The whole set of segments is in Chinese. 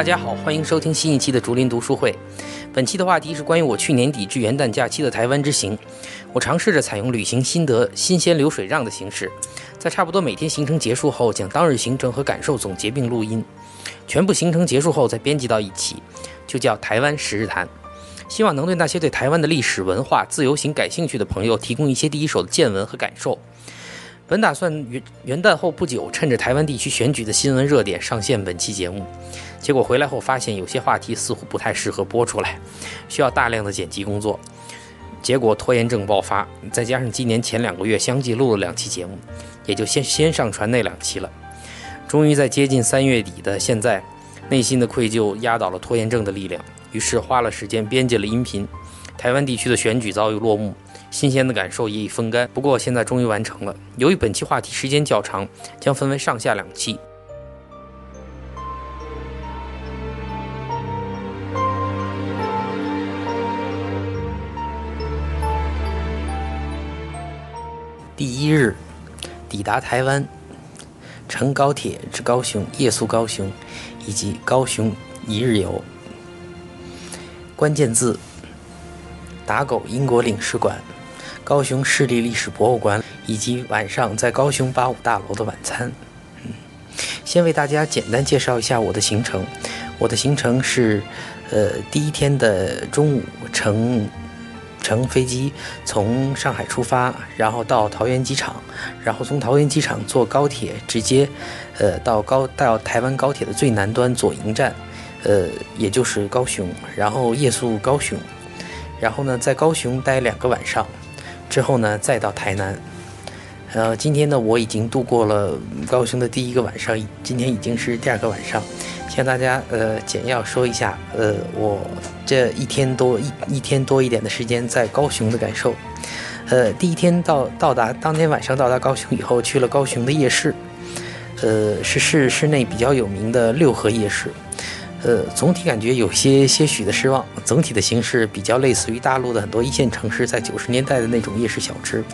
大家好，欢迎收听新一期的竹林读书会。本期的话题是关于我去年底至元旦假期的台湾之行。我尝试着采用旅行心得、新鲜流水账的形式，在差不多每天行程结束后，将当日行程和感受总结并录音，全部行程结束后再编辑到一起，就叫台湾十日谈。希望能对那些对台湾的历史文化、自由行感兴趣的朋友提供一些第一手的见闻和感受。本打算元元旦后不久，趁着台湾地区选举的新闻热点上线本期节目，结果回来后发现有些话题似乎不太适合播出来，需要大量的剪辑工作，结果拖延症爆发，再加上今年前两个月相继录了两期节目，也就先先上传那两期了。终于在接近三月底的现在，内心的愧疚压倒了拖延症的力量，于是花了时间编辑了音频。台湾地区的选举早已落幕。新鲜的感受也已风干，不过现在终于完成了。由于本期话题时间较长，将分为上下两期。第一日，抵达台湾，乘高铁至高雄，夜宿高雄，以及高雄一日游。关键字：打狗英国领事馆。高雄市立历史博物馆，以及晚上在高雄八五大楼的晚餐。嗯，先为大家简单介绍一下我的行程。我的行程是，呃，第一天的中午乘乘飞机从上海出发，然后到桃园机场，然后从桃园机场坐高铁直接，呃，到高到台湾高铁的最南端左营站，呃，也就是高雄，然后夜宿高雄，然后呢，在高雄待两个晚上。之后呢，再到台南。呃，今天呢，我已经度过了高雄的第一个晚上，今天已经是第二个晚上。向大家呃简要说一下，呃，我这一天多一一天多一点的时间在高雄的感受。呃，第一天到到达当天晚上到达高雄以后，去了高雄的夜市，呃，是市市内比较有名的六合夜市。呃，总体感觉有些些许的失望。整体的形式比较类似于大陆的很多一线城市在九十年代的那种夜市小吃。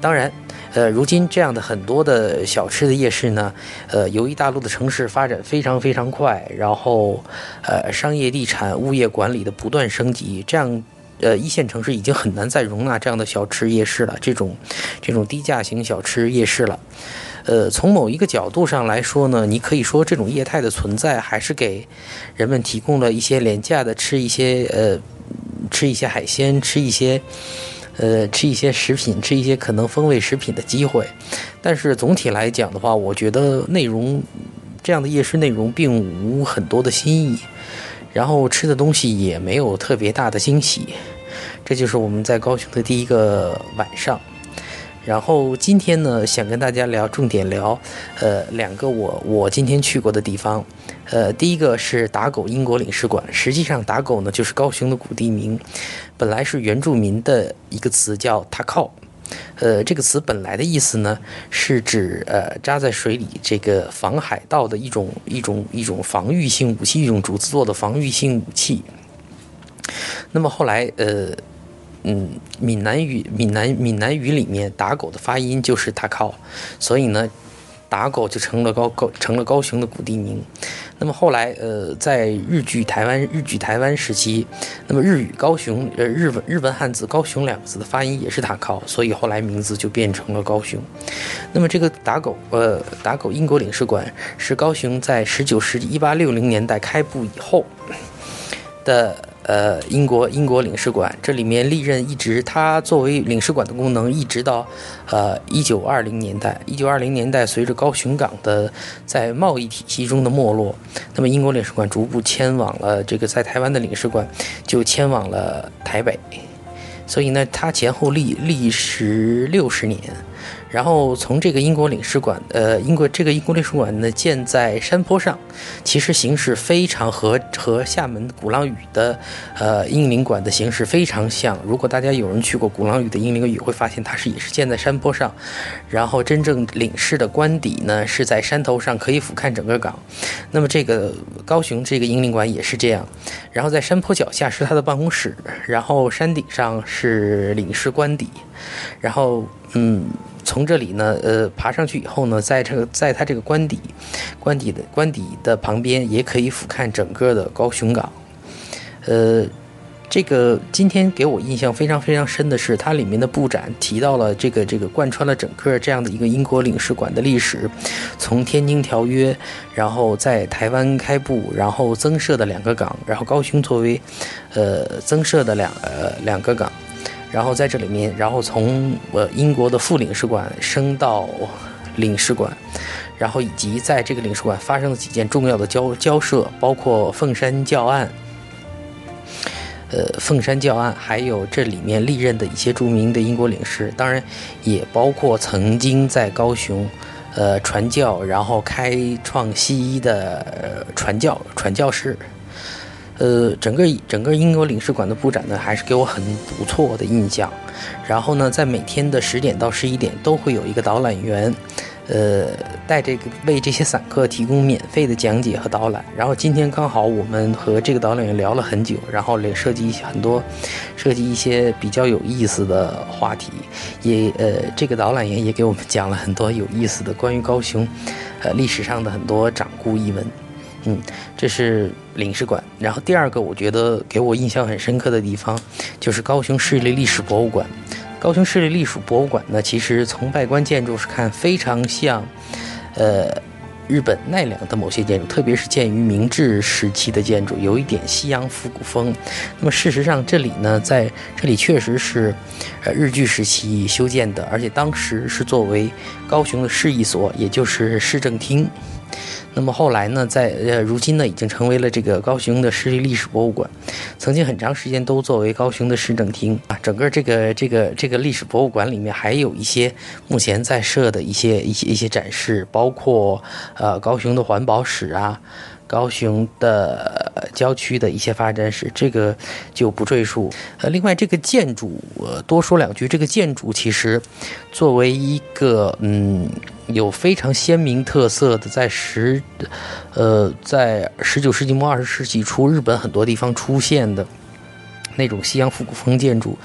当然，呃，如今这样的很多的小吃的夜市呢，呃，由于大陆的城市发展非常非常快，然后，呃，商业地产、物业管理的不断升级，这样，呃，一线城市已经很难再容纳这样的小吃夜市了，这种，这种低价型小吃夜市了。呃，从某一个角度上来说呢，你可以说这种业态的存在，还是给人们提供了一些廉价的吃一些呃，吃一些海鲜，吃一些呃，吃一些食品，吃一些可能风味食品的机会。但是总体来讲的话，我觉得内容这样的夜市内容并无很多的新意，然后吃的东西也没有特别大的惊喜。这就是我们在高雄的第一个晚上。然后今天呢，想跟大家聊，重点聊，呃，两个我我今天去过的地方，呃，第一个是打狗英国领事馆，实际上打狗呢就是高雄的古地名，本来是原住民的一个词叫塔靠，呃，这个词本来的意思呢是指呃扎在水里这个防海盗的一种一种一种防御性武器，一种竹子做的防御性武器。那么后来呃。嗯，闽南语闽南闽南语里面打狗的发音就是塔靠，所以呢，打狗就成了高高成了高雄的古地名。那么后来，呃，在日据台湾日据台湾时期，那么日语高雄呃日文日文汉字高雄两个字的发音也是塔靠，所以后来名字就变成了高雄。那么这个打狗呃打狗英国领事馆是高雄在十九世纪一八六零年代开埠以后的。呃，英国英国领事馆这里面历任一直，它作为领事馆的功能，一直到呃一九二零年代。一九二零年代，随着高雄港的在贸易体系中的没落，那么英国领事馆逐步迁往了这个在台湾的领事馆，就迁往了台北。所以呢，它前后历历时六十年。然后从这个英国领事馆，呃，英国这个英国领事馆呢建在山坡上，其实形式非常和和厦门鼓浪屿的，呃，英领馆的形式非常像。如果大家有人去过鼓浪屿的英领馆，会发现它是也是建在山坡上，然后真正领事的官邸呢是在山头上，可以俯瞰整个港。那么这个高雄这个英领馆也是这样，然后在山坡脚下是他的办公室，然后山顶上是领事官邸，然后嗯。从这里呢，呃，爬上去以后呢，在这个在它这个官邸，官邸的官邸的旁边也可以俯瞰整个的高雄港，呃。这个今天给我印象非常非常深的是，它里面的布展提到了这个这个贯穿了整个这样的一个英国领事馆的历史，从《天津条约》，然后在台湾开埠，然后增设的两个港，然后高雄作为，呃，增设的两呃两个港，然后在这里面，然后从呃英国的副领事馆升到领事馆，然后以及在这个领事馆发生的几件重要的交交涉，包括凤山教案。呃，凤山教案，还有这里面历任的一些著名的英国领事，当然也包括曾经在高雄，呃，传教，然后开创西医的传教传教士。呃，整个整个英国领事馆的布展呢，还是给我很不错的印象。然后呢，在每天的十点到十一点，都会有一个导览员。呃，带这个为这些散客提供免费的讲解和导览。然后今天刚好我们和这个导览员聊了很久，然后也设计很多，涉及一些比较有意思的话题。也呃，这个导览员也给我们讲了很多有意思的关于高雄，呃历史上的很多掌故译文。嗯，这是领事馆。然后第二个我觉得给我印象很深刻的地方，就是高雄市立历史博物馆。高雄市立历史博物馆呢，其实从外观建筑是看非常像，呃，日本奈良的某些建筑，特别是建于明治时期的建筑，有一点西洋复古风。那么事实上，这里呢，在这里确实是，呃，日据时期修建的，而且当时是作为高雄的市役所，也就是市政厅。那么后来呢，在呃，如今呢，已经成为了这个高雄的市立历史博物馆。曾经很长时间都作为高雄的市政厅啊。整个这个这个这个历史博物馆里面还有一些目前在设的一些一些一些展示，包括呃高雄的环保史啊，高雄的呃郊区的一些发展史，这个就不赘述。呃，另外这个建筑，呃，多说两句。这个建筑其实作为一个嗯。有非常鲜明特色的，在十，呃，在十九世纪末二十世纪初，日本很多地方出现的那种西洋复古风建筑，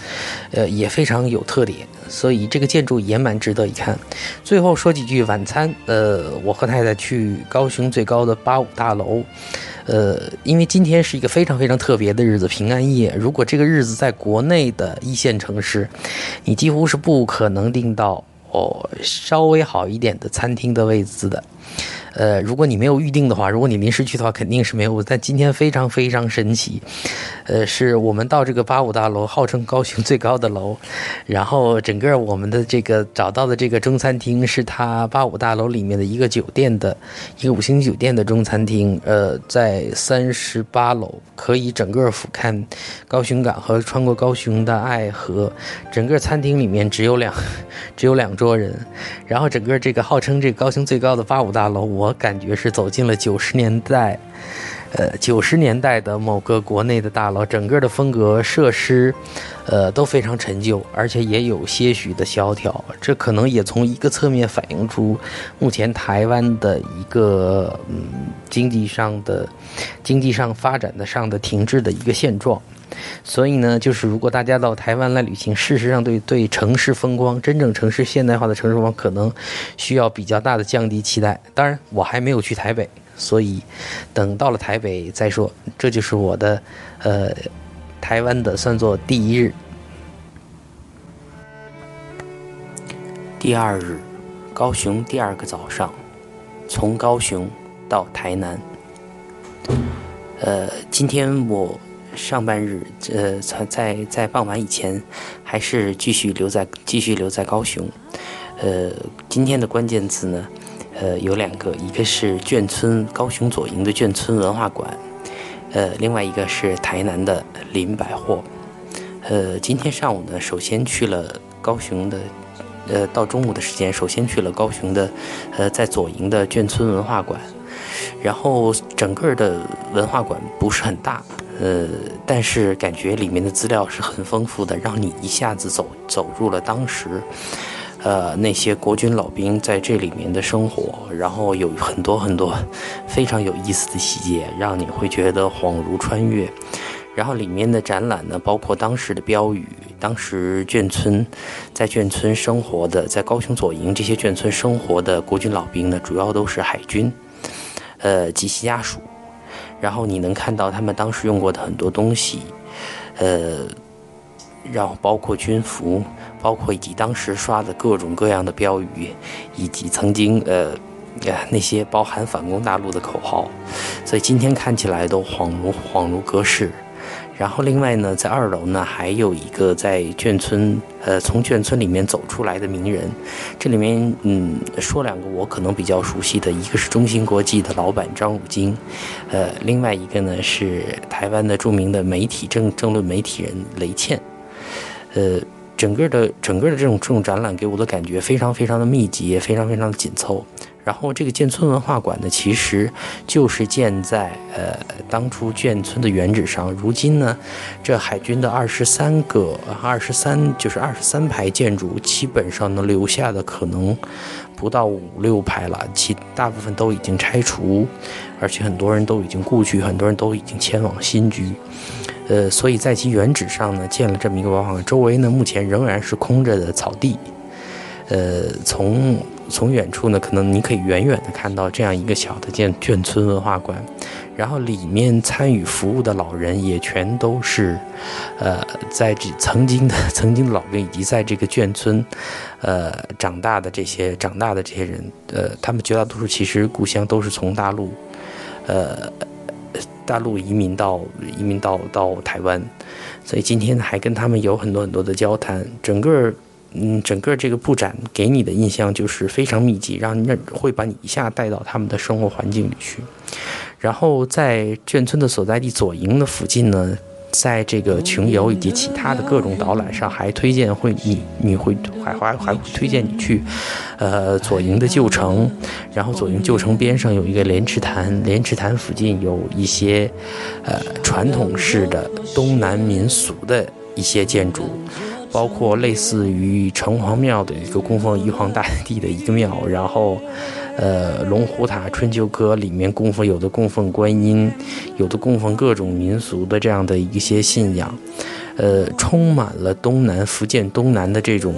呃，也非常有特点，所以这个建筑也蛮值得一看。最后说几句晚餐，呃，我和太太去高雄最高的八五大楼，呃，因为今天是一个非常非常特别的日子，平安夜。如果这个日子在国内的一线城市，你几乎是不可能订到。哦，稍微好一点的餐厅的位置的。呃，如果你没有预定的话，如果你临时去的话，肯定是没有。但今天非常非常神奇，呃，是我们到这个八五大楼，号称高雄最高的楼，然后整个我们的这个找到的这个中餐厅，是它八五大楼里面的一个酒店的一个五星酒店的中餐厅。呃，在三十八楼，可以整个俯瞰高雄港和穿过高雄的爱河。整个餐厅里面只有两只有两桌人，然后整个这个号称这个高雄最高的八五大楼。我感觉是走进了九十年代，呃，九十年代的某个国内的大楼，整个的风格设施，呃，都非常陈旧，而且也有些许的萧条。这可能也从一个侧面反映出目前台湾的一个嗯经济上的经济上发展的上的停滞的一个现状。所以呢，就是如果大家到台湾来旅行，事实上对对城市风光、真正城市现代化的城市风光，可能需要比较大的降低期待。当然，我还没有去台北，所以等到了台北再说。这就是我的，呃，台湾的算作第一日。第二日，高雄第二个早上，从高雄到台南。呃，今天我。上半日，呃，在在在傍晚以前，还是继续留在继续留在高雄。呃，今天的关键词呢，呃，有两个，一个是眷村高雄左营的眷村文化馆，呃，另外一个是台南的林百货。呃，今天上午呢，首先去了高雄的，呃，到中午的时间，首先去了高雄的，呃，在左营的眷村文化馆，然后整个的文化馆不是很大。呃，但是感觉里面的资料是很丰富的，让你一下子走走入了当时，呃，那些国军老兵在这里面的生活，然后有很多很多非常有意思的细节，让你会觉得恍如穿越。然后里面的展览呢，包括当时的标语，当时眷村在眷村生活的，在高雄左营这些眷村生活的国军老兵呢，主要都是海军，呃及其家属。然后你能看到他们当时用过的很多东西，呃，然后包括军服，包括以及当时刷的各种各样的标语，以及曾经呃。那些包含反攻大陆的口号，所以今天看起来都恍如恍如隔世。然后另外呢，在二楼呢还有一个在眷村，呃，从眷村里面走出来的名人。这里面嗯，说两个我可能比较熟悉的，一个是中芯国际的老板张汝京，呃，另外一个呢是台湾的著名的媒体政政论媒体人雷倩。呃，整个的整个的这种这种展览给我的感觉非常非常的密集，也非常非常的紧凑。然后这个建村文化馆呢，其实就是建在呃当初建村的原址上。如今呢，这海军的二十三个、二十三就是二十三排建筑，基本上能留下的可能不到五六排了，其大部分都已经拆除，而且很多人都已经故去，很多人都已经迁往新居。呃，所以在其原址上呢，建了这么一个文化馆，周围呢目前仍然是空着的草地。呃，从从远处呢，可能你可以远远的看到这样一个小的建眷村文化馆，然后里面参与服务的老人也全都是，呃，在这曾经的 曾经的老兵以及在这个眷村，呃，长大的这些长大的这些人，呃，他们绝大多数其实故乡都是从大陆，呃，大陆移民到移民到到台湾，所以今天还跟他们有很多很多的交谈，整个。嗯，整个这个布展给你的印象就是非常密集，让那会把你一下带到他们的生活环境里去。然后在眷村的所在地左营的附近呢，在这个穷游以及其他的各种导览上，还推荐会你你会还还还会推荐你去，呃，左营的旧城。然后左营旧城边上有一个莲池潭，莲池潭附近有一些呃传统式的东南民俗的一些建筑。包括类似于城隍庙的一个供奉玉皇大帝的一个庙，然后，呃，龙虎塔春秋歌里面供奉有的供奉观音，有的供奉各种民俗的这样的一些信仰，呃，充满了东南福建东南的这种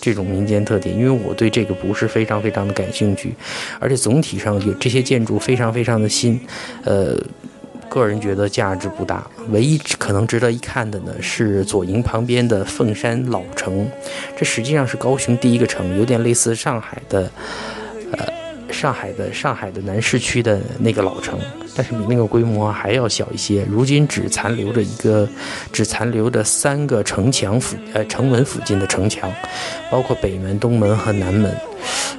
这种民间特点。因为我对这个不是非常非常的感兴趣，而且总体上有这些建筑非常非常的新，呃。个人觉得价值不大，唯一可能值得一看的呢是左营旁边的凤山老城，这实际上是高雄第一个城，有点类似上海的，呃，上海的上海的南市区的那个老城，但是比那个规模还要小一些。如今只残留着一个，只残留着三个城墙附呃城门附近的城墙，包括北门、东门和南门。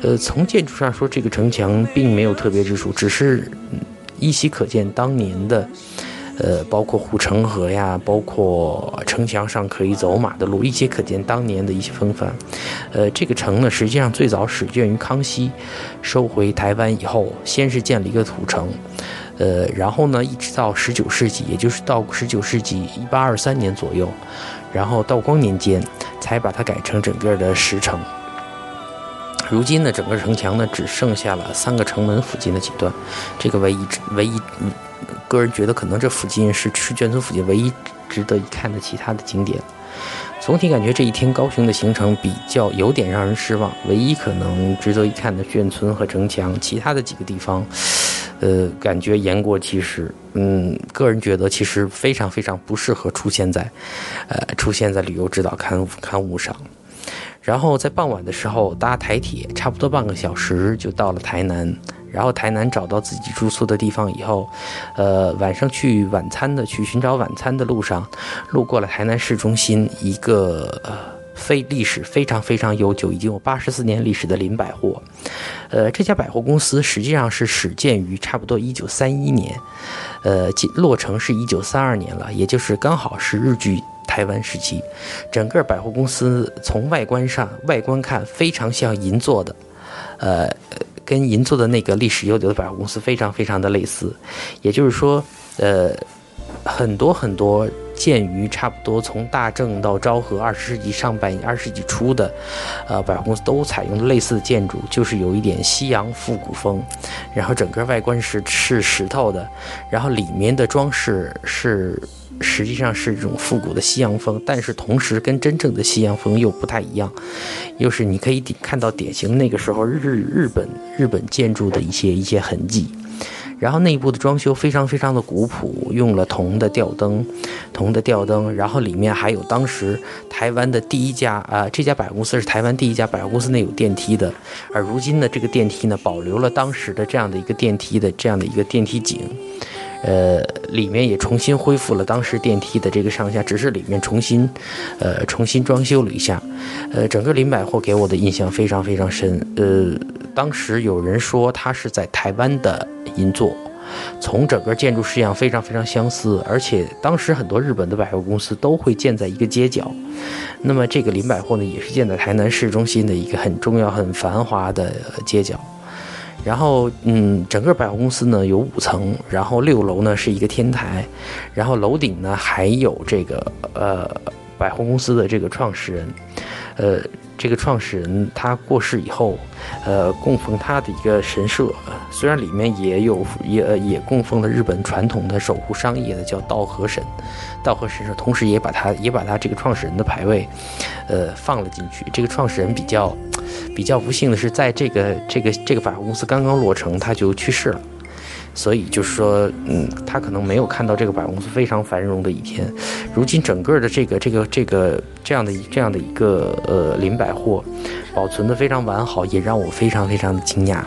呃，从建筑上说，这个城墙并没有特别之处，只是。依稀可见当年的，呃，包括护城河呀，包括城墙上可以走马的路，依稀可见当年的一些风范。呃，这个城呢，实际上最早始建于康熙收回台湾以后，先是建了一个土城，呃，然后呢，一直到十九世纪，也就是到十九世纪一八二三年左右，然后道光年间才把它改成整个的石城。如今呢，整个城墙呢只剩下了三个城门附近的几段，这个唯一唯一，个人觉得可能这附近是是眷村附近唯一值得一看的其他的景点。总体感觉这一天高雄的行程比较有点让人失望，唯一可能值得一看的眷村和城墙，其他的几个地方，呃，感觉言过其实。嗯，个人觉得其实非常非常不适合出现在，呃，出现在旅游指导刊物刊物上。然后在傍晚的时候搭台铁，差不多半个小时就到了台南。然后台南找到自己住宿的地方以后，呃，晚上去晚餐的去寻找晚餐的路上，路过了台南市中心一个呃非历史非常非常悠久，已经有八十四年历史的林百货。呃，这家百货公司实际上是始建于差不多一九三一年，呃，落成是一九三二年了，也就是刚好是日据。台湾时期，整个百货公司从外观上外观看非常像银座的，呃，跟银座的那个历史悠久的百货公司非常非常的类似。也就是说，呃，很多很多建于差不多从大正到昭和二十世纪上半二十世纪初的，呃，百货公司都采用类似的建筑，就是有一点西洋复古风，然后整个外观是是石头的，然后里面的装饰是。实际上是这种复古的西洋风，但是同时跟真正的西洋风又不太一样，又是你可以看到典型那个时候日日本日本建筑的一些一些痕迹。然后内部的装修非常非常的古朴，用了铜的吊灯，铜的吊灯。然后里面还有当时台湾的第一家啊，这家百货公司是台湾第一家百货公司内有电梯的。而如今的这个电梯呢，保留了当时的这样的一个电梯的这样的一个电梯井，呃，里面也重新恢复了当时电梯的这个上下，只是里面重新，呃，重新装修了一下。呃，整个林百货给我的印象非常非常深。呃，当时有人说它是在台湾的。银座，从整个建筑式样非常非常相似，而且当时很多日本的百货公司都会建在一个街角。那么这个林百货呢，也是建在台南市中心的一个很重要、很繁华的街角。然后，嗯，整个百货公司呢有五层，然后六楼呢是一个天台，然后楼顶呢还有这个呃百货公司的这个创始人，呃。这个创始人他过世以后，呃，供奉他的一个神社，虽然里面也有也也供奉了日本传统的守护商业的叫道和神，道和神社，同时也把他也把他这个创始人的牌位，呃，放了进去。这个创始人比较比较不幸的是，在这个这个这个百货公司刚刚落成，他就去世了。所以就是说，嗯，他可能没有看到这个百货公司非常繁荣的一天。如今整个的这个这个这个这样的这样的一个呃林百货，保存的非常完好，也让我非常非常的惊讶。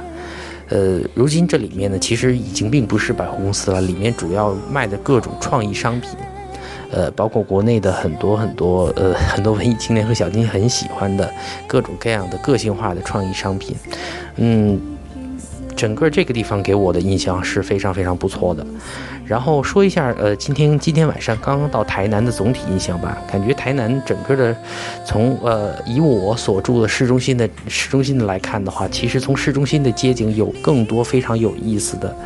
呃，如今这里面呢，其实已经并不是百货公司了，里面主要卖的各种创意商品，呃，包括国内的很多很多呃很多文艺青年和小金很喜欢的各种各样的个性化的创意商品，嗯。整个这个地方给我的印象是非常非常不错的。然后说一下，呃，今天今天晚上刚刚到台南的总体印象吧。感觉台南整个的，从呃以我所住的市中心的市中心的来看的话，其实从市中心的街景有更多非常有意思的，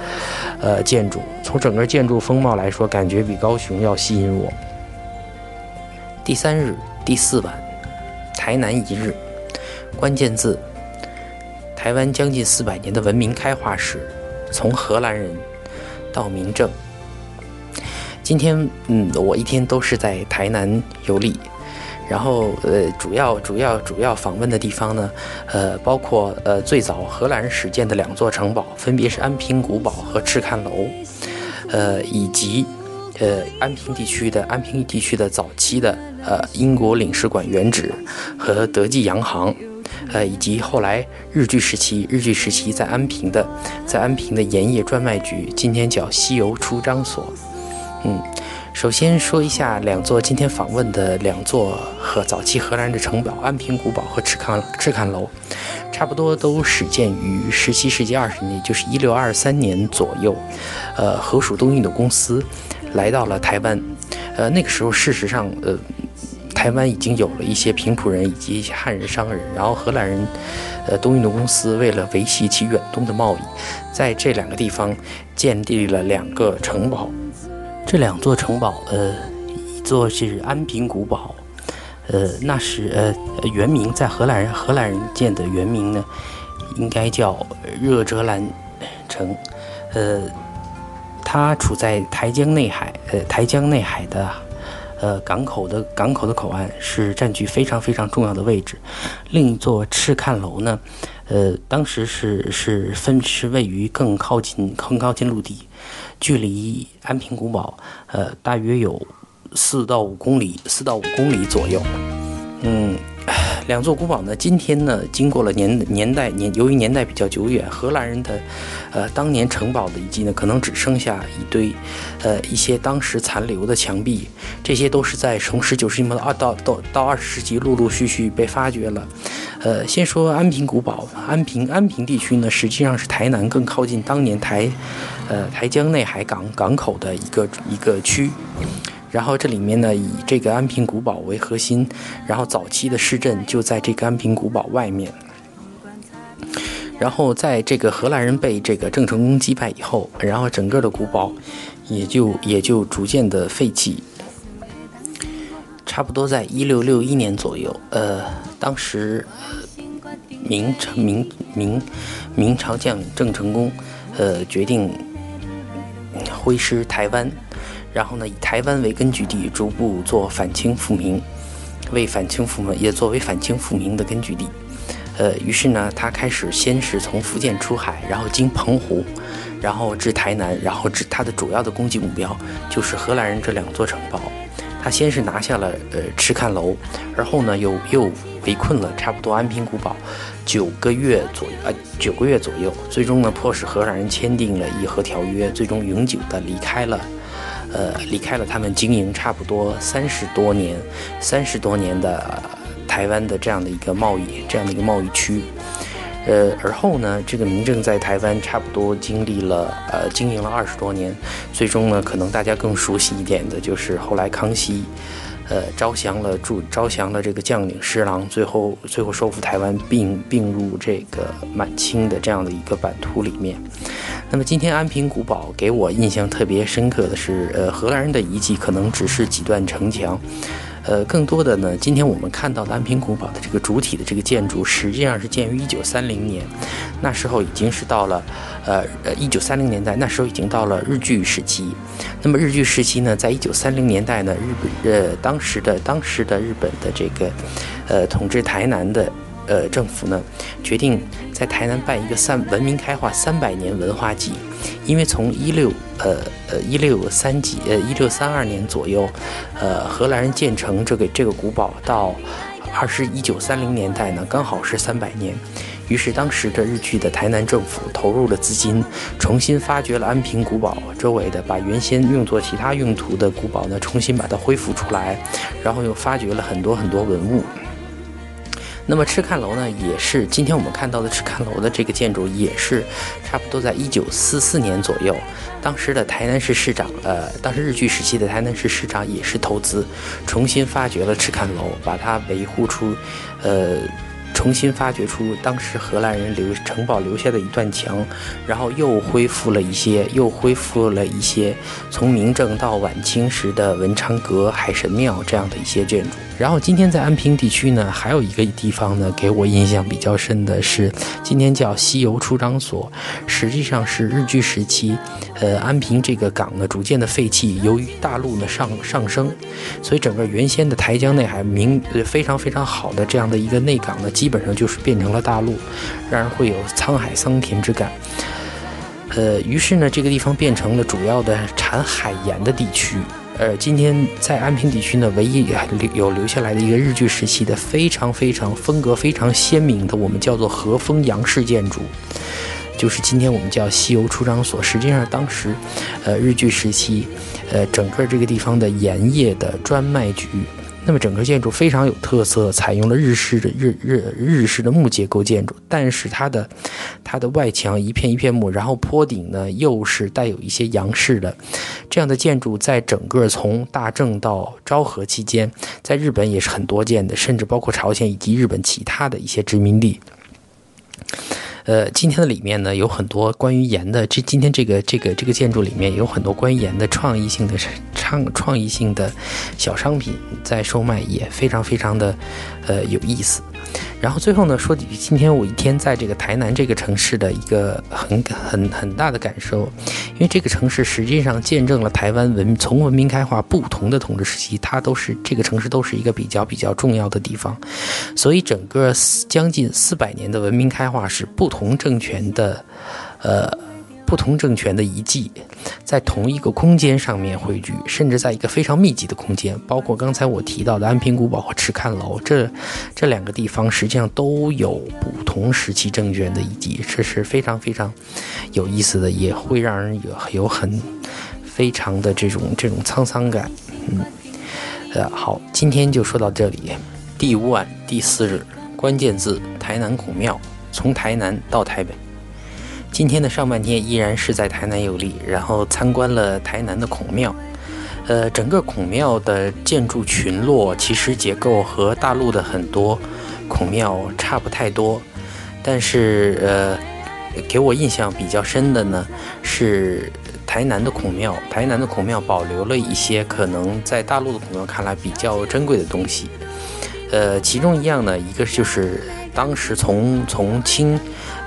呃建筑。从整个建筑风貌来说，感觉比高雄要吸引我。第三日第四晚，台南一日，关键字。台湾将近四百年的文明开化史，从荷兰人到明郑。今天，嗯，我一天都是在台南游历，然后，呃，主要、主要、主要访问的地方呢，呃，包括呃最早荷兰人始建的两座城堡，分别是安平古堡和赤坎楼，呃，以及呃安平地区的安平地区的早期的呃英国领事馆原址和德记洋行。呃，以及后来日据时期，日据时期在安平的，在安平的盐业专卖局，今天叫西邮出张所。嗯，首先说一下两座今天访问的两座和早期荷兰的城堡——安平古堡和赤坎赤坎楼，差不多都始建于十七世纪二十年，就是一六二三年左右。呃，荷属东印度公司来到了台湾。呃，那个时候事实上，呃。台湾已经有了一些平埔人以及一些汉人商人，然后荷兰人，呃，东印度公司为了维系其远东的贸易，在这两个地方建立了两个城堡。这两座城堡，呃，一座是安平古堡，呃，那是呃原名在荷兰人荷兰人建的原名呢，应该叫热哲兰城，呃，它处在台江内海，呃，台江内海的。呃，港口的港口的口岸是占据非常非常重要的位置。另一座赤看楼呢，呃，当时是是分是位于更靠近更靠近陆地，距离安平古堡呃大约有四到五公里四到五公里左右，嗯。两座古堡呢，今天呢，经过了年年代年，由于年代比较久远，荷兰人的，呃，当年城堡的遗迹呢，可能只剩下一堆，呃，一些当时残留的墙壁，这些都是在从十九世纪末到到到到二十世纪陆陆续续被发掘了。呃，先说安平古堡，安平安平地区呢，实际上是台南更靠近当年台，呃，台江内海港港口的一个一个区。然后这里面呢，以这个安平古堡为核心，然后早期的市镇就在这个安平古堡外面。然后在这个荷兰人被这个郑成功击败以后，然后整个的古堡也就也就逐渐的废弃。差不多在一六六一年左右，呃，当时明朝明明明朝将郑成功，呃，决定挥师台湾。然后呢，以台湾为根据地，逐步做反清复明，为反清复明也作为反清复明的根据地。呃，于是呢，他开始先是从福建出海，然后经澎湖，然后至台南，然后至他的主要的攻击目标就是荷兰人这两座城堡。他先是拿下了呃赤坎楼，而后呢又又围困了差不多安平古堡九个月左右，呃九个月左右，最终呢迫使荷兰人签订了议和条约，最终永久的离开了，呃离开了他们经营差不多三十多年、三十多年的台湾的这样的一个贸易，这样的一个贸易区。呃，而后呢，这个明政在台湾差不多经历了呃经营了二十多年，最终呢，可能大家更熟悉一点的就是后来康熙，呃招降了驻招降了这个将领施琅，最后最后收复台湾，并并入这个满清的这样的一个版图里面。那么今天安平古堡给我印象特别深刻的是，呃，荷兰人的遗迹可能只是几段城墙。呃，更多的呢，今天我们看到的安平古堡的这个主体的这个建筑，实际上是建于一九三零年，那时候已经是到了，呃呃，一九三零年代，那时候已经到了日据时期。那么日据时期呢，在一九三零年代呢，日本呃当时的当时的日本的这个，呃统治台南的。呃，政府呢决定在台南办一个三文明开化三百年文化祭，因为从一六呃呃一六三几呃一六三二年左右，呃荷兰人建成这个这个古堡到二十一九三零年代呢，刚好是三百年。于是当时的日据的台南政府投入了资金，重新发掘了安平古堡周围的，把原先用作其他用途的古堡呢重新把它恢复出来，然后又发掘了很多很多文物。那么赤坎楼呢，也是今天我们看到的赤坎楼的这个建筑，也是差不多在一九四四年左右，当时的台南市市长，呃，当时日据时期的台南市市长也是投资，重新发掘了赤坎楼，把它维护出，呃。重新发掘出当时荷兰人留城堡留下的一段墙，然后又恢复了一些，又恢复了一些从明正到晚清时的文昌阁、海神庙这样的一些建筑。然后今天在安平地区呢，还有一个地方呢，给我印象比较深的是，今天叫西游出张所，实际上是日据时期，呃，安平这个港呢逐渐的废弃，由于大陆呢上上升，所以整个原先的台江内海明非常非常好的这样的一个内港呢。基本上就是变成了大陆，让人会有沧海桑田之感。呃，于是呢，这个地方变成了主要的产海盐的地区。呃，今天在安平地区呢，唯一有留下来的一个日据时期的非常非常风格非常鲜明的，我们叫做和风洋式建筑，就是今天我们叫西游出张所。实际上，当时，呃，日据时期，呃，整个这个地方的盐业的专卖局。那么整个建筑非常有特色，采用了日式的日日日式的木结构建筑，但是它的它的外墙一片一片木，然后坡顶呢又是带有一些洋式的这样的建筑，在整个从大正到昭和期间，在日本也是很多见的，甚至包括朝鲜以及日本其他的一些殖民地。呃，今天的里面呢有很多关于盐的，这今天这个这个这个建筑里面有很多关于盐的创意性的创创意性的小商品在售卖，也非常非常的呃有意思。然后最后呢，说几句今天我一天在这个台南这个城市的一个很很很大的感受，因为这个城市实际上见证了台湾文从文明开化不同的统治时期，它都是这个城市都是一个比较比较重要的地方，所以整个将近四百年的文明开化是不同政权的，呃。不同政权的遗迹，在同一个空间上面汇聚，甚至在一个非常密集的空间，包括刚才我提到的安平古堡和赤坎楼，这这两个地方实际上都有不同时期政权的遗迹，这是非常非常有意思的，也会让人有有很非常的这种这种沧桑感。嗯，呃，好，今天就说到这里。第五晚第四日，关键字：台南孔庙，从台南到台北。今天的上半天依然是在台南游历，然后参观了台南的孔庙。呃，整个孔庙的建筑群落其实结构和大陆的很多孔庙差不太多，但是呃，给我印象比较深的呢是台南的孔庙。台南的孔庙保留了一些可能在大陆的孔庙看来比较珍贵的东西。呃，其中一样呢，一个就是当时从从清。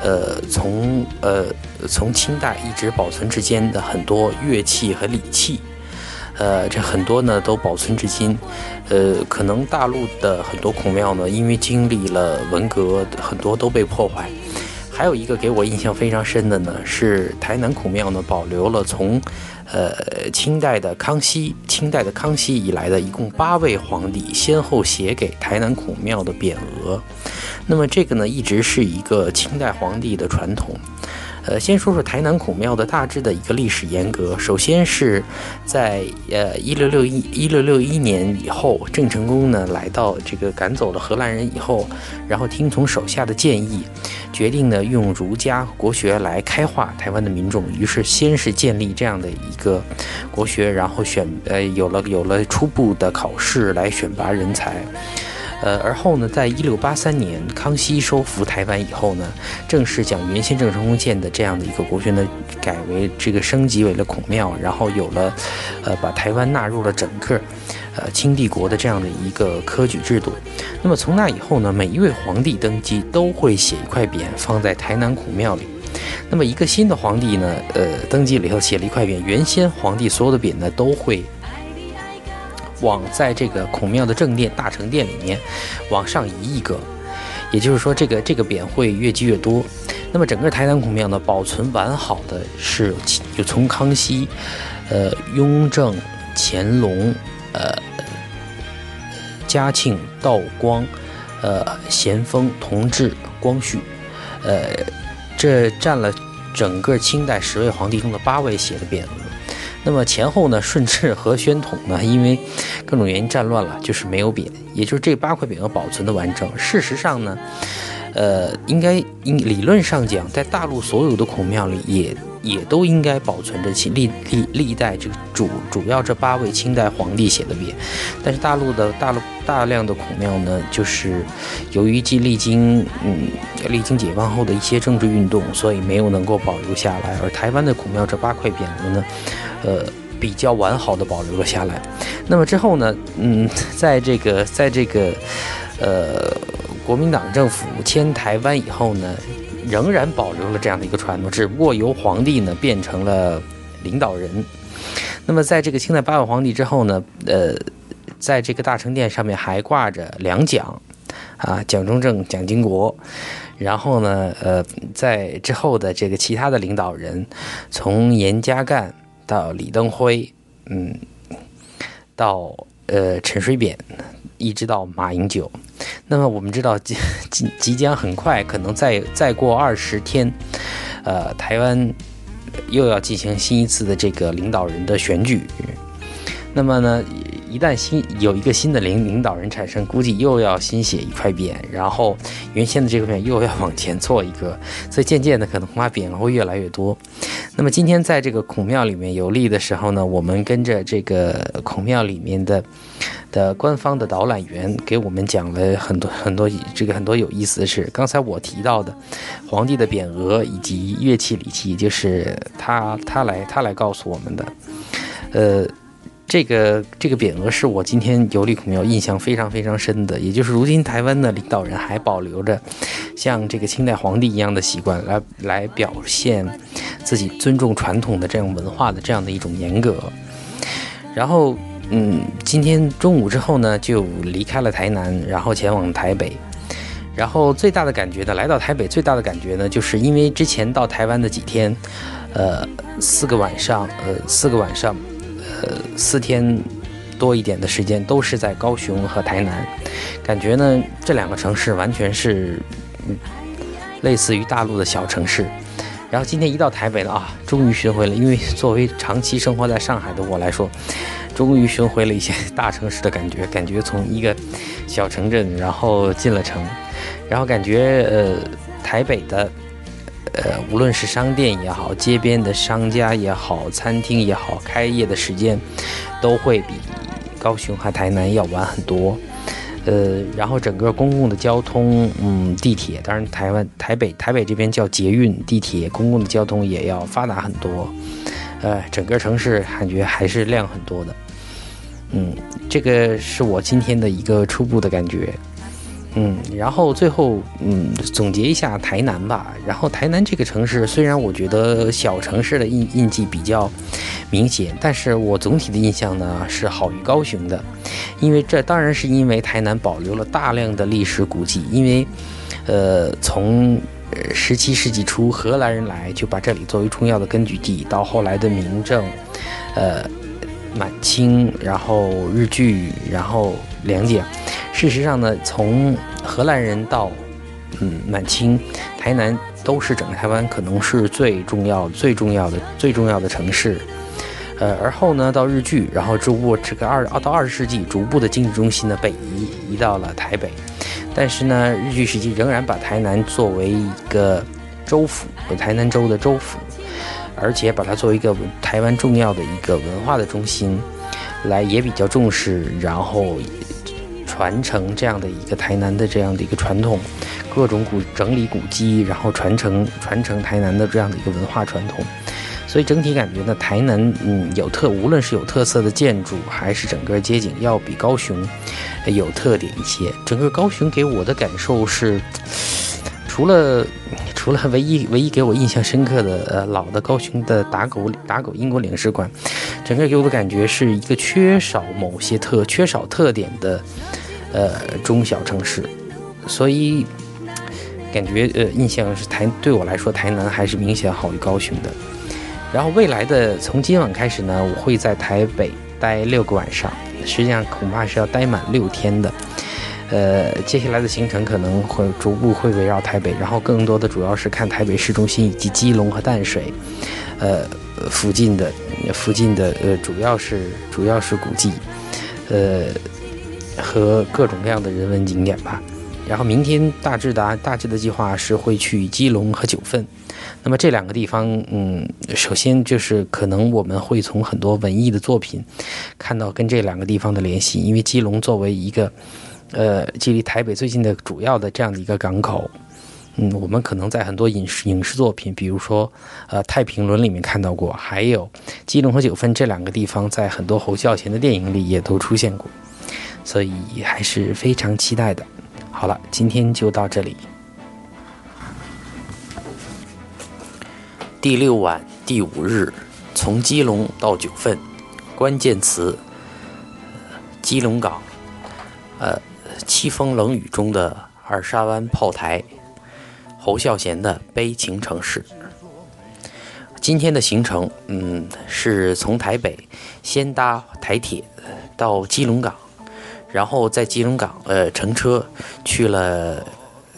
呃，从呃从清代一直保存至今的很多乐器和礼器，呃，这很多呢都保存至今。呃，可能大陆的很多孔庙呢，因为经历了文革，很多都被破坏。还有一个给我印象非常深的呢，是台南孔庙呢，保留了从，呃，清代的康熙，清代的康熙以来的一共八位皇帝先后写给台南孔庙的匾额。那么这个呢，一直是一个清代皇帝的传统。呃，先说说台南孔庙的大致的一个历史沿革。首先是在呃一六六一一六六一年以后，郑成功呢来到这个赶走了荷兰人以后，然后听从手下的建议，决定呢用儒家国学来开化台湾的民众。于是先是建立这样的一个国学，然后选呃有了有了初步的考试来选拔人才。呃，而后呢，在一六八三年康熙收复台湾以后呢，正式将原先郑成功建的这样的一个国学呢，改为这个升级为了孔庙，然后有了，呃，把台湾纳入了整个，呃，清帝国的这样的一个科举制度。那么从那以后呢，每一位皇帝登基都会写一块匾放在台南孔庙里。那么一个新的皇帝呢，呃，登基了以后写了一块匾，原先皇帝所有的匾呢都会。往在这个孔庙的正殿大成殿里面往上移一个，也就是说，这个这个匾会越积越多。那么整个台南孔庙呢，保存完好的是有从康熙、呃雍正、乾隆、呃嘉庆、道光、呃咸丰、同治、光绪，呃这占了整个清代十位皇帝中的八位写的匾额。那么前后呢，顺治和宣统呢，因为各种原因战乱了，就是没有匾，也就是这八块匾额保存的完整。事实上呢，呃，应该应理论上讲，在大陆所有的孔庙里也。也都应该保存着其历历历代这个主主要这八位清代皇帝写的匾，但是大陆的大陆大量的孔庙呢，就是由于既历经嗯历经解放后的一些政治运动，所以没有能够保留下来。而台湾的孔庙这八块匾额呢，呃比较完好的保留了下来。那么之后呢，嗯，在这个在这个呃国民党政府迁台湾以后呢。仍然保留了这样的一个传统，只不过由皇帝呢变成了领导人。那么在这个清代八位皇帝之后呢，呃，在这个大成殿上面还挂着两蒋，啊，蒋中正、蒋经国。然后呢，呃，在之后的这个其他的领导人，从严家淦到李登辉，嗯，到呃陈水扁。一直到马英九，那么我们知道即即即将很快，可能再再过二十天，呃，台湾又要进行新一次的这个领导人的选举。那么呢，一旦新有一个新的领领导人产生，估计又要新写一块匾，然后原先的这块匾又要往前做一个，所以渐渐的可能恐怕匾额会越来越多。那么今天在这个孔庙里面游历的时候呢，我们跟着这个孔庙里面的。的官方的导览员给我们讲了很多很多这个很多有意思的事。刚才我提到的皇帝的匾额以及乐器礼器，就是他他来他来告诉我们的。呃，这个这个匾额是我今天游历孔庙印象非常非常深的。也就是如今台湾的领导人还保留着像这个清代皇帝一样的习惯，来来表现自己尊重传统的这样文化的这样的一种严格。然后。嗯，今天中午之后呢，就离开了台南，然后前往台北。然后最大的感觉呢，来到台北最大的感觉呢，就是因为之前到台湾的几天，呃，四个晚上，呃，四个晚上，呃，四天多一点的时间都是在高雄和台南，感觉呢这两个城市完全是类似于大陆的小城市。然后今天一到台北了啊，终于学会了，因为作为长期生活在上海的我来说。终于寻回了一些大城市的感觉，感觉从一个小城镇，然后进了城，然后感觉呃台北的呃无论是商店也好，街边的商家也好，餐厅也好，开业的时间都会比高雄和台南要晚很多。呃，然后整个公共的交通，嗯，地铁，当然台湾台北台北这边叫捷运，地铁公共的交通也要发达很多。呃，整个城市感觉还是亮很多的。嗯，这个是我今天的一个初步的感觉。嗯，然后最后，嗯，总结一下台南吧。然后台南这个城市，虽然我觉得小城市的印印记比较明显，但是我总体的印象呢是好于高雄的。因为这当然是因为台南保留了大量的历史古迹，因为，呃，从十七世纪初荷兰人来就把这里作为重要的根据地，到后来的明政，呃，满清，然后日据，然后两蒋。事实上呢，从荷兰人到嗯满清，台南都是整个台湾可能是最重要、最重要的、最重要的城市。呃，而后呢，到日据，然后逐步这个二到二十世纪，逐步的经济中心呢北移，移到了台北。但是呢，日据时期仍然把台南作为一个州府，台南州的州府，而且把它作为一个台湾重要的一个文化的中心，来也比较重视，然后。传承这样的一个台南的这样的一个传统，各种古整理古迹，然后传承传承台南的这样的一个文化传统，所以整体感觉呢，台南嗯有特，无论是有特色的建筑，还是整个街景，要比高雄有特点一些。整个高雄给我的感受是，除了除了唯一唯一给我印象深刻的呃老的高雄的打狗打狗英国领事馆，整个给我的感觉是一个缺少某些特缺少特点的。呃，中小城市，所以感觉呃，印象是台对我来说，台南还是明显好于高雄的。然后未来的从今晚开始呢，我会在台北待六个晚上，实际上恐怕是要待满六天的。呃，接下来的行程可能会逐步会围绕台北，然后更多的主要是看台北市中心以及基隆和淡水，呃，附近的附近的呃，主要是主要是古迹，呃。和各种各样的人文景点吧，然后明天大致的大致的计划是会去基隆和九份，那么这两个地方，嗯，首先就是可能我们会从很多文艺的作品看到跟这两个地方的联系，因为基隆作为一个呃距离台北最近的主要的这样的一个港口，嗯，我们可能在很多影视影视作品，比如说呃《太平轮》里面看到过，还有基隆和九份这两个地方在很多侯孝贤的电影里也都出现过。所以还是非常期待的。好了，今天就到这里。第六晚第五日，从基隆到九份，关键词：基隆港，呃，凄风冷雨中的二沙湾炮台，侯孝贤的悲情城市。今天的行程，嗯，是从台北先搭台铁到基隆港。然后在基隆港，呃，乘车去了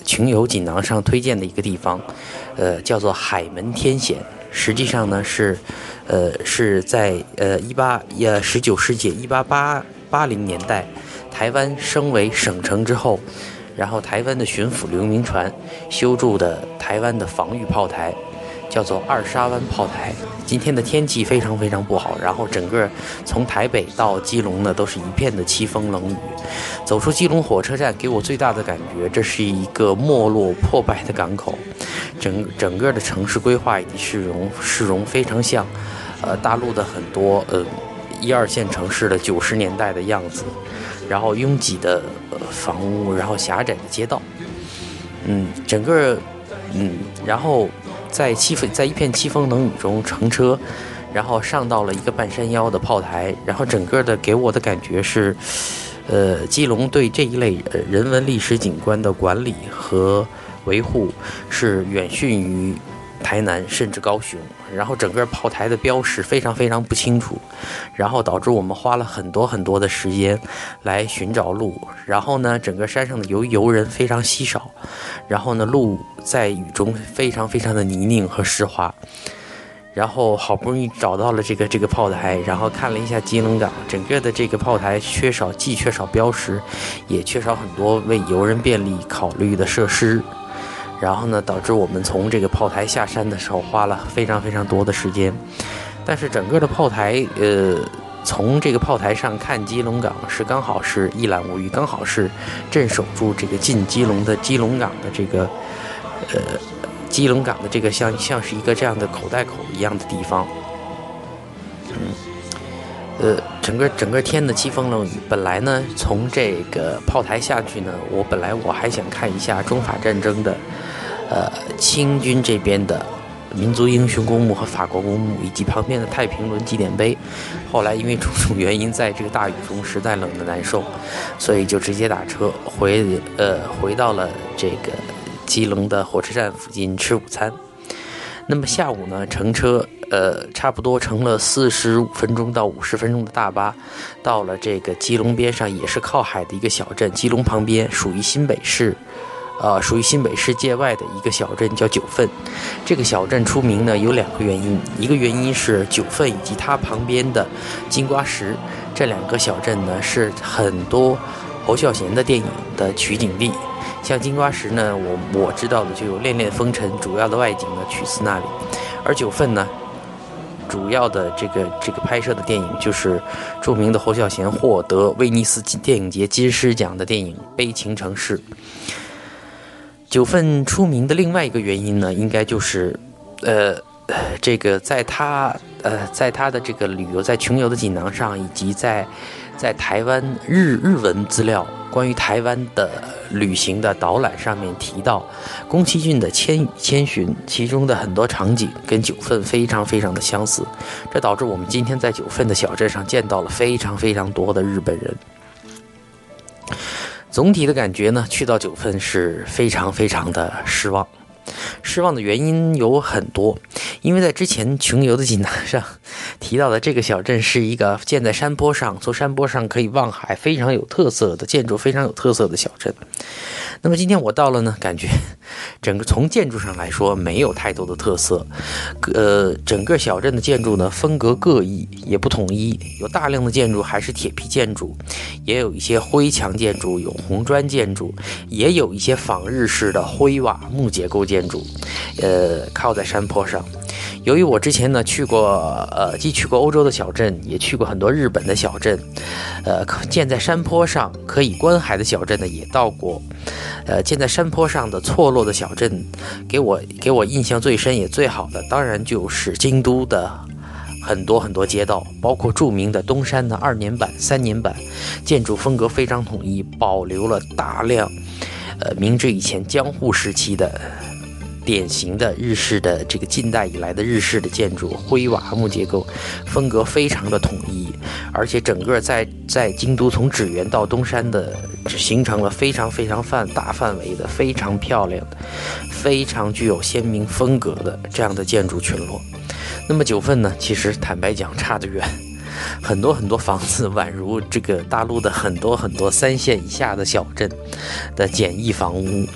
群游锦囊上推荐的一个地方，呃，叫做海门天险。实际上呢，是，呃，是在呃一八呃十九世纪一八八八零年代，台湾升为省城之后，然后台湾的巡抚刘铭传修筑的台湾的防御炮台。叫做二沙湾炮台。今天的天气非常非常不好，然后整个从台北到基隆呢，都是一片的凄风冷雨。走出基隆火车站，给我最大的感觉，这是一个没落破败的港口。整整个的城市规划以及市容市容非常像，呃，大陆的很多呃一二线城市的九十年代的样子。然后拥挤的房屋，然后狭窄的街道，嗯，整个嗯，然后。在凄风，在一片凄风冷雨中乘车，然后上到了一个半山腰的炮台，然后整个的给我的感觉是，呃，基隆对这一类人文历史景观的管理和维护是远逊于。台南甚至高雄，然后整个炮台的标识非常非常不清楚，然后导致我们花了很多很多的时间来寻找路。然后呢，整个山上的游游人非常稀少，然后呢，路在雨中非常非常的泥泞和湿滑。然后好不容易找到了这个这个炮台，然后看了一下基隆港，整个的这个炮台缺少既缺少标识，也缺少很多为游人便利考虑的设施。然后呢，导致我们从这个炮台下山的时候花了非常非常多的时间。但是整个的炮台，呃，从这个炮台上看基隆港是刚好是一览无余，刚好是镇守住这个进基隆的基隆港的这个，呃，基隆港的这个像像是一个这样的口袋口一样的地方。嗯，呃，整个整个天的凄风冷雨。本来呢，从这个炮台下去呢，我本来我还想看一下中法战争的，呃，清军这边的民族英雄公墓和法国公墓，以及旁边的太平轮纪念碑。后来因为种种原因，在这个大雨中实在冷得难受，所以就直接打车回呃回到了这个基隆的火车站附近吃午餐。那么下午呢，乘车。呃，差不多乘了四十五分钟到五十分钟的大巴，到了这个基隆边上，也是靠海的一个小镇。基隆旁边属于新北市，呃，属于新北市界外的一个小镇，叫九份。这个小镇出名呢，有两个原因，一个原因是九份以及它旁边的金瓜石这两个小镇呢，是很多侯孝贤的电影的取景地。像金瓜石呢，我我知道的就有《恋恋风尘》，主要的外景呢取自那里，而九份呢。主要的这个这个拍摄的电影就是著名的侯孝贤获得威尼斯电影节金狮奖的电影《悲情城市》。九份出名的另外一个原因呢，应该就是，呃，这个在他呃在他的这个旅游在穷游的锦囊上，以及在在台湾日日文资料。关于台湾的旅行的导览上面提到，宫崎骏的《千与千寻》，其中的很多场景跟九份非常非常的相似，这导致我们今天在九份的小镇上见到了非常非常多的日本人。总体的感觉呢，去到九分是非常非常的失望。失望的原因有很多，因为在之前穷游的锦囊上提到的这个小镇是一个建在山坡上，从山坡上可以望海，非常有特色的建筑，非常有特色的小镇。那么今天我到了呢，感觉整个从建筑上来说没有太多的特色，呃，整个小镇的建筑呢风格各异，也不统一，有大量的建筑还是铁皮建筑，也有一些灰墙建筑，有红砖建筑，也有一些仿日式的灰瓦木结构建筑，呃，靠在山坡上。由于我之前呢去过，呃，既去过欧洲的小镇，也去过很多日本的小镇，呃，建在山坡上可以观海的小镇呢也到过，呃，建在山坡上的错落的小镇，给我给我印象最深也最好的，当然就是京都的很多很多街道，包括著名的东山的二年版、三年版，建筑风格非常统一，保留了大量，呃，明治以前江户时期的。典型的日式的这个近代以来的日式的建筑，灰瓦木结构，风格非常的统一，而且整个在在京都从纸园到东山的，形成了非常非常范大范围的非常漂亮的，非常具有鲜明风格的这样的建筑群落。那么九份呢，其实坦白讲差得远。很多很多房子宛如这个大陆的很多很多三线以下的小镇的简易房屋，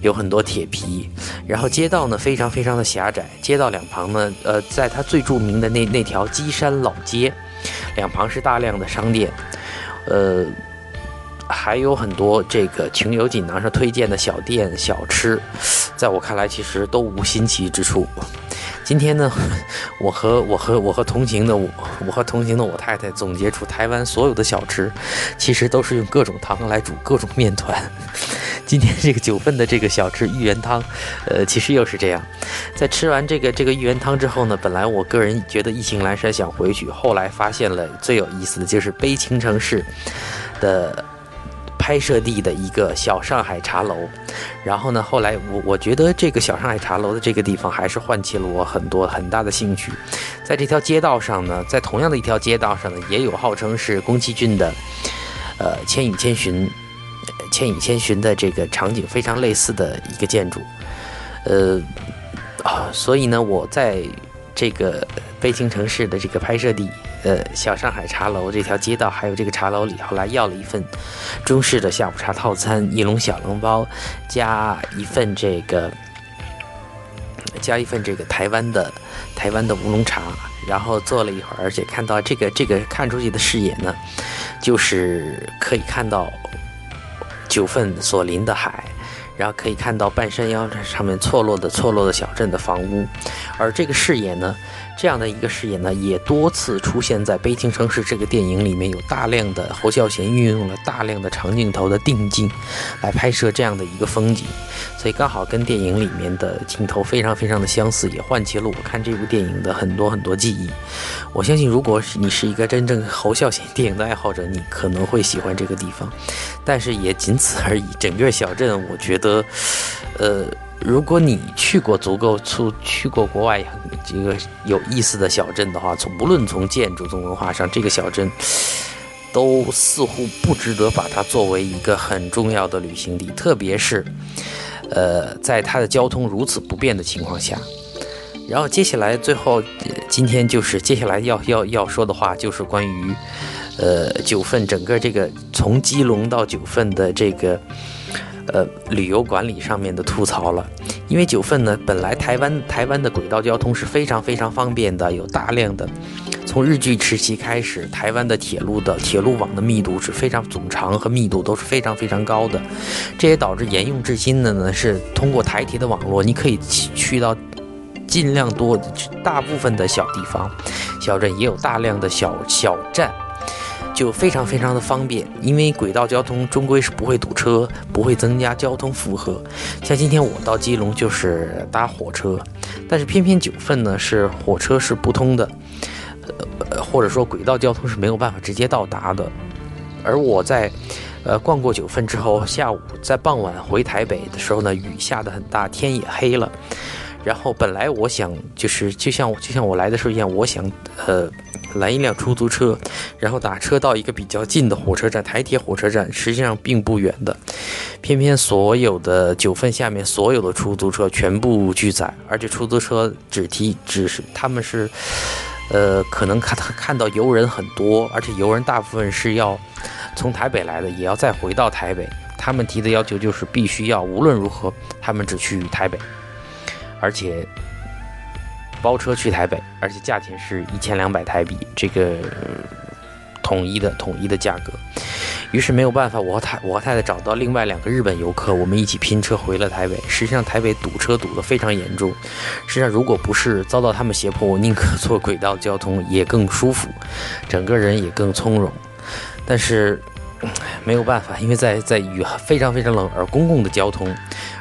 有很多铁皮，然后街道呢非常非常的狭窄，街道两旁呢，呃，在它最著名的那那条基山老街，两旁是大量的商店，呃，还有很多这个穷游锦囊上推荐的小店小吃，在我看来其实都无新奇之处。今天呢，我和我和我和同行的我，我和同行的我太太总结出台湾所有的小吃，其实都是用各种汤来煮各种面团。今天这个九份的这个小吃芋圆汤，呃，其实又是这样。在吃完这个这个芋圆汤之后呢，本来我个人觉得意兴阑珊想回去，后来发现了最有意思的就是悲情城市的。拍摄地的一个小上海茶楼，然后呢，后来我我觉得这个小上海茶楼的这个地方还是唤起了我很多很大的兴趣。在这条街道上呢，在同样的一条街道上呢，也有号称是宫崎骏的，呃，《千与千寻》《千与千寻》的这个场景非常类似的一个建筑，呃，啊，所以呢，我在这个北京城市的这个拍摄地。呃，小上海茶楼这条街道，还有这个茶楼里，后来要了一份中式的下午茶套餐，一笼小笼包，加一份这个，加一份这个台湾的台湾的乌龙茶，然后坐了一会儿，而且看到这个这个看出去的视野呢，就是可以看到九份所临的海，然后可以看到半山腰上面错落的错落的小镇的房屋，而这个视野呢，这样的一个视野呢，也多次出现在《悲情城市》这个电影里面，有大量的侯孝贤运用了大量的长镜头的定镜来拍摄这样的一个风景，所以刚好跟电影里面的镜头非常非常的相似，也唤起了我看这部电影的很多很多记忆。我相信，如果你是一个真正侯孝贤电影的爱好者，你可能会喜欢这个地方，但是也仅此而已。整个小镇，我觉得，呃，如果你去过足够出去过国外这个有意思的小镇的话，从不论从建筑从文化上，这个小镇都似乎不值得把它作为一个很重要的旅行地，特别是，呃，在它的交通如此不便的情况下。然后接下来最后，今天就是接下来要要要说的话，就是关于，呃，九份整个这个从基隆到九份的这个，呃，旅游管理上面的吐槽了。因为九份呢，本来台湾台湾的轨道交通是非常非常方便的，有大量的从日据时期开始，台湾的铁路的铁路网的密度是非常总长和密度都是非常非常高的，这也导致沿用至今的呢是通过台铁的网络，你可以去到。尽量多，大部分的小地方、小镇也有大量的小小站，就非常非常的方便。因为轨道交通终归是不会堵车，不会增加交通负荷。像今天我到基隆就是搭火车，但是偏偏九份呢是火车是不通的，呃，或者说轨道交通是没有办法直接到达的。而我在呃逛过九份之后，下午在傍晚回台北的时候呢，雨下得很大，天也黑了。然后本来我想就是就像就像我来的时候一样，我想呃拦一辆出租车，然后打车到一个比较近的火车站，台铁火车站实际上并不远的，偏偏所有的九份下面所有的出租车全部拒载，而且出租车只提只是他们是呃可能看看到游人很多，而且游人大部分是要从台北来的，也要再回到台北，他们提的要求就是必须要无论如何他们只去台北。而且包车去台北，而且价钱是一千两百台币，这个统一的统一的价格。于是没有办法，我和太我和太太找到另外两个日本游客，我们一起拼车回了台北。实际上台北堵车堵得非常严重。实际上如果不是遭到他们胁迫，我宁可坐轨道交通也更舒服，整个人也更从容。但是没有办法，因为在在雨非常非常冷，而公共的交通，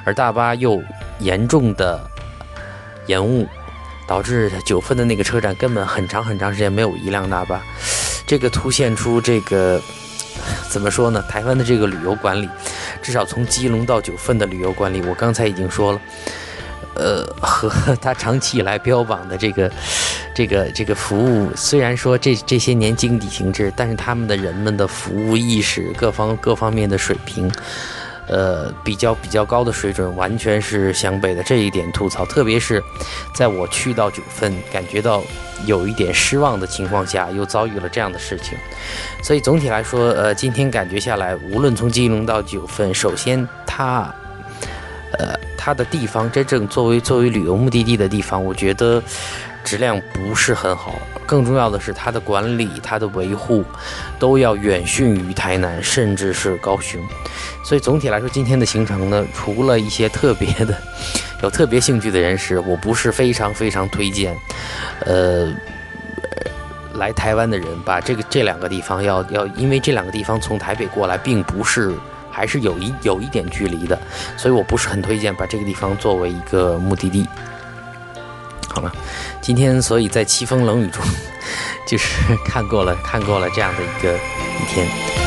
而大巴又严重的。延误，导致九份的那个车站根本很长很长时间没有一辆大巴，这个凸显出这个怎么说呢？台湾的这个旅游管理，至少从基隆到九份的旅游管理，我刚才已经说了，呃，和 他长期以来标榜的这个这个这个服务，虽然说这这些年经济停滞，但是他们的人们的服务意识各方各方面的水平。呃，比较比较高的水准，完全是湘北的这一点吐槽，特别是在我去到九份，感觉到有一点失望的情况下，又遭遇了这样的事情。所以总体来说，呃，今天感觉下来，无论从基隆到九份，首先它，呃，它的地方真正作为作为旅游目的地的地方，我觉得。质量不是很好，更重要的是它的管理、它的维护，都要远逊于台南，甚至是高雄。所以总体来说，今天的行程呢，除了一些特别的、有特别兴趣的人士，我不是非常非常推荐。呃，来台湾的人把这个这两个地方要要，因为这两个地方从台北过来，并不是还是有一有一点距离的，所以我不是很推荐把这个地方作为一个目的地。好了，今天所以在凄风冷雨中，就是看过了看过了这样的一个一天。